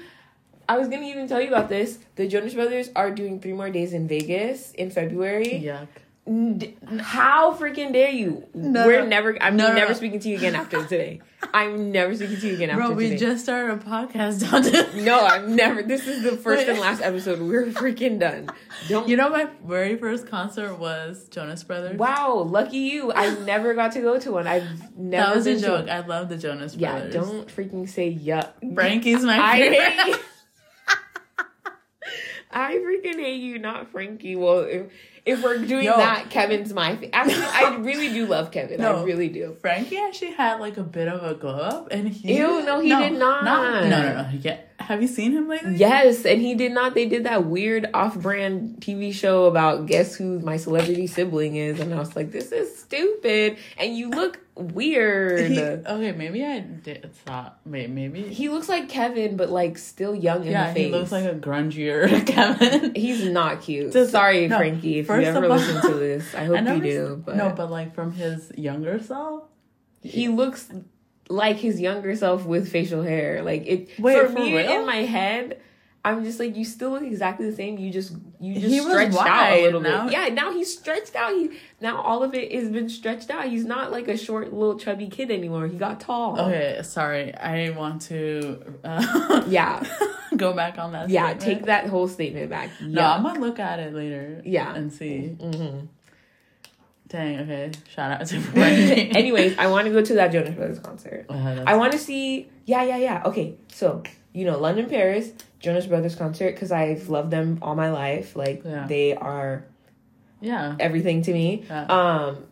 I was gonna even tell you about this. The Jonas Brothers are doing three more days in Vegas in February. yuck. How freaking dare you? No, We're no. never. I'm No, never speaking to you again after today. I'm never speaking to you again after today. Bro, we today. just started a podcast. Don't do no, I'm never. This is the first and last episode. We're freaking done. Don't. You know, my very first concert was Jonas Brothers. wow, lucky you. I never got to go to one. I've never. that was a joke. I love the Jonas Brothers. Yeah, don't freaking say yuck. Frankie's my I favorite. hate you. I freaking hate you, not Frankie. Well, if if we're doing Yo. that, Kevin's my. Fa- Actually, I really do love Kevin. I really do. Frankie actually had like a bit of a glow up, and he. Ew, no, he did not. No, no, no. He get, have you seen him lately? Yes, and he did not. They did that weird off-brand TV show about guess who my celebrity sibling is, and I was like, this is stupid. And you look weird. He, okay, maybe I did thought. Maybe, maybe. He looks like Kevin, but like still young in yeah, the face. he looks like a grungier Kevin. He's not cute. Just- Sorry, no, Frankie, if you ever all- listen to this. I hope I you do. But no, but like from his younger self. he looks like his younger self with facial hair. Like it Wait, for, for me real? in my head. I'm just like you still look exactly the same. You just you just He stretched out a little now- bit. Yeah, now he's stretched out. He now all of it has been stretched out. He's not like a short little chubby kid anymore. He got tall. Okay, sorry. I want to. Uh, Yeah. go back on that. Yeah, statement. take that whole statement back. No, Yeah. I'm gonna look at it later. Yeah. and see. hmm Dang. Okay. Shout out to. Anyways, I want to go to that Jonas Brothers concert. Uh, I want to see. Yeah, yeah, yeah. Okay, so you know, London, Paris, Jonas Brothers concert because I've loved them all my life. Like Yeah. they are yeah. everything to me. Yeah. Um,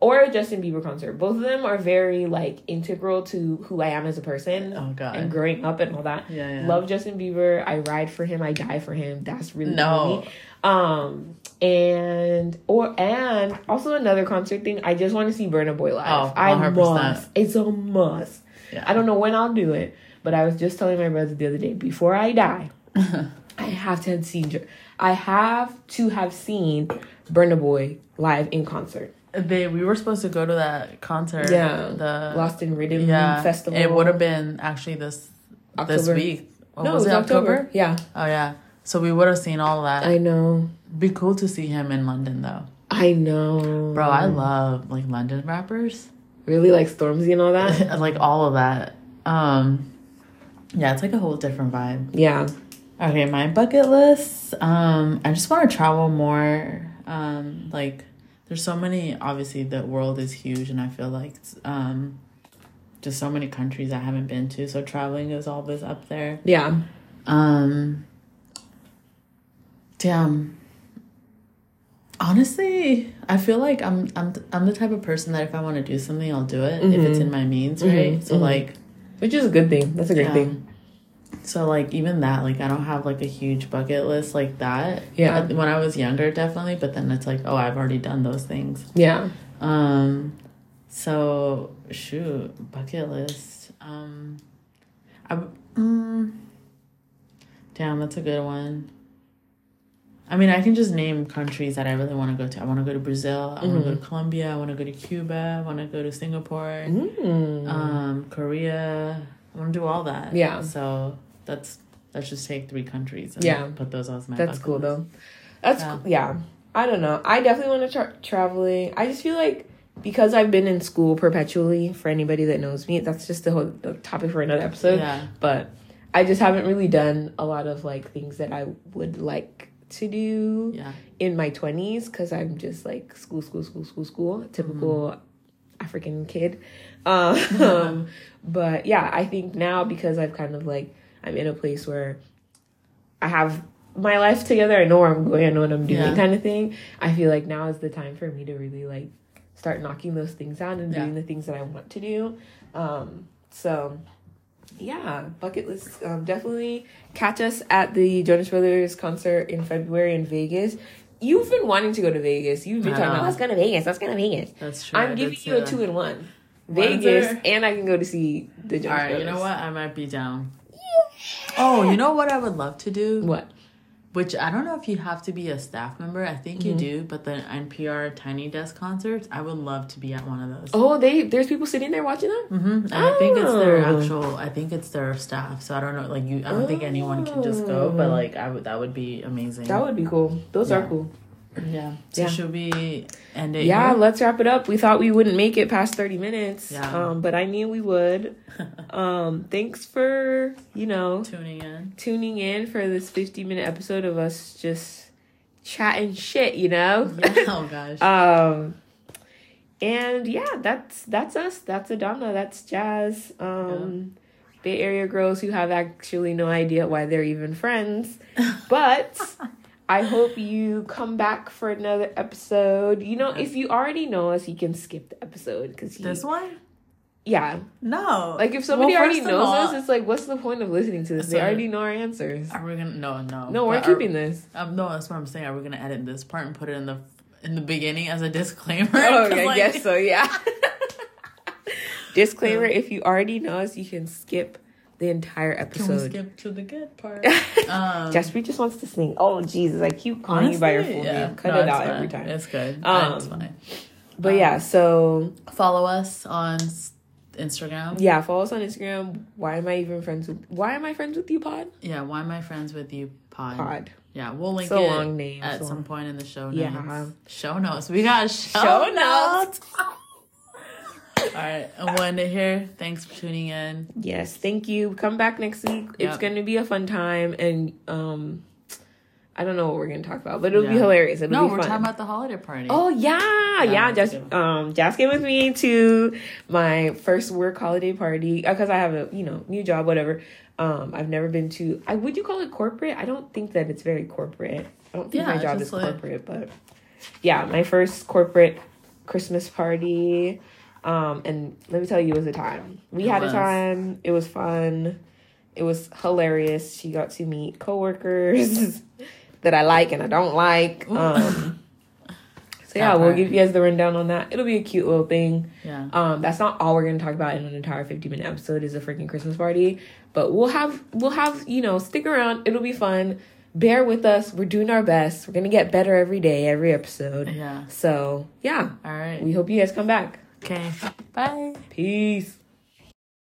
or a Justin Bieber concert. Both of them are very like integral to who I am as a person Oh God. and growing up and all that. yeah, yeah. Love Justin Bieber. I ride for him. I die for him. That's really No. me. Um and or and also another concert thing. I just want to see Burna Boy live. Oh, I 100%. must. It's a must. Yeah. I don't know when I'll do it, but I was just telling my brother the other day before I die, I have to have seen. I have to have seen Burna Boy live in concert. They we were supposed to go to that concert. Yeah. The Lost in Rhythm yeah festival. It would have been actually this this week. Or No, was it was October. Yeah, Oh yeah. So we would have seen all that. I know. Be cool to see him in London though. I know. Bro, I love like London rappers. really like Stormzy and all that. like all of that. Um yeah, it's like a whole different vibe. yeah. Okay, my bucket list. Um, I just want to travel more. Um, like there's so many. Obviously, the world is huge, and I feel like um, just so many countries I haven't been to. So traveling is always up there. Yeah. Um, damn. Honestly, I feel like I'm I'm I'm the type of person that if I want to do something, I'll do it if it's in my means, right? Mhm, So mhm. like. Which is a good thing. That's a great Yeah. thing. So like even that, like I don't have like a huge bucket list like that. Yeah. When I was younger, definitely, but then it's like, oh, I've already done those things. Yeah. Um, so shoot, bucket list. Um, I mm, damn, that's a good one. I mean, I can just name countries that I really want to go to. I want to go to Brazil. I want to go to Colombia. I want to go to Cuba. I want to go to Singapore Mm. um korea i want to do all that Yeah. so that's let's just take three countries and Yeah. put those as my That's cool list. though. That's Yeah. cool. yeah. I don't know. I definitely want to start traveling. I just feel like because I've been in school perpetually. For anybody that knows me, that's just the whole the topic for another episode. yeah But I just haven't really done a lot of like things that I would like to do yeah in my twenties because I'm just like school, school, school, school, school. Typical African kid. Um, but yeah, I think now because I've kind of like I'm in a place where I have my life together. I know where I'm going. I know what I'm doing, Yeah. kind of thing. I feel like now is the time for me to really like start knocking those things out and doing the things that I want to do. Um, so yeah, bucket list. Um, definitely catch us at the Jonas Brothers concert in February in Vegas. You've been wanting to go to Vegas. You've been I talking about know. let's go to Vegas. Let's go to Vegas. that's true I I'm giving say you a that. two in one. Vegas there- and I can go to see the Jonas all right Brothers. you know what i might be down Yeah. oh you know what i would love to do What? Which i don't know if you have to be a staff member i think Mm-hmm. you do but the npr tiny desk concerts i would love to be at one of those Oh, they there's people sitting there watching them. Mm-hmm. And I think it's their Oh. actual. I think it's their staff. So I don't know. Like you, I don't think anyone can just go. But like I would, that would be amazing. That would be cool. Those Yeah. are cool. Yeah. So Yeah. should we end it? Yeah, here? let's wrap it up. We thought we wouldn't make it past 30 minutes. Yeah. Um, but I knew we would. um, thanks for, you know, tuning in. tuning in for this 50 minute episode of us just chatting shit, you know? Yeah. Oh gosh. um and yeah, that's that's us. That's Adana. That's Jazz. Um Bay Area girls who have actually no idea why they're even friends. But I hope you come back for another episode. You know, if you already know us, you can skip the episode because This one? Yeah, No. like if somebody Well, already knows all- us, it's like, what's the point of listening to this? They already know our answers. Are we gonna? No, no. No, we're are- keeping this. Um, no, that's what I'm saying. Are we gonna edit this part and put it in the in the beginning as a disclaimer? Oh, 'Cause, I like- guess so. Yeah. Disclaimer: If you already know us, you can skip the entire Can we episode. skip to the good part? Um, Jasper just wants to sing. Oh Jesus! I keep calling you by your full yeah. name. Cut No, it out fine. every time. It's good. Um, it's fine. But yeah, so Follow us on Instagram. yeah, follow us on Instagram. Why am I even friends with? Why am I friends with you, Pod? Yeah, why am I friends with you? Pod. Pod. Yeah, we'll link So it long name, at so some long. point in the show notes. Yeah. Show notes. We got show, Show notes. All right, and when to hear, thanks for tuning in. Yes, thank you. Come back next week. It's going to be a fun time, and um, I don't know what we're going to talk about, but it'll be hilarious. It'll No, be we're fun. talking about the holiday party. Oh yeah, yeah. Yeah, just um, Jazz came with me to my first work holiday party because I have a you know new job, whatever. Um, I've never been to. I would you call it corporate? I don't think that it's very corporate. I don't think Yeah, my job is like- corporate, but yeah, my first corporate Christmas party. Um, and let me tell you, it was a time. We It had was. a time. It was fun. It was hilarious. She got to meet coworkers that I like and I don't like. Um, so yeah, we'll give you guys the rundown on that. It'll be a cute little thing. yeah. Um, that's not all we're gonna talk about in an entire fifty minute episode is a freaking Christmas party. But we'll have we'll have you know stick around. It'll be fun. Bear with us. We're doing our best. We're gonna get better every day, every episode. Yeah. So yeah, All right. we hope you guys come back. Okay. Bye. Peace.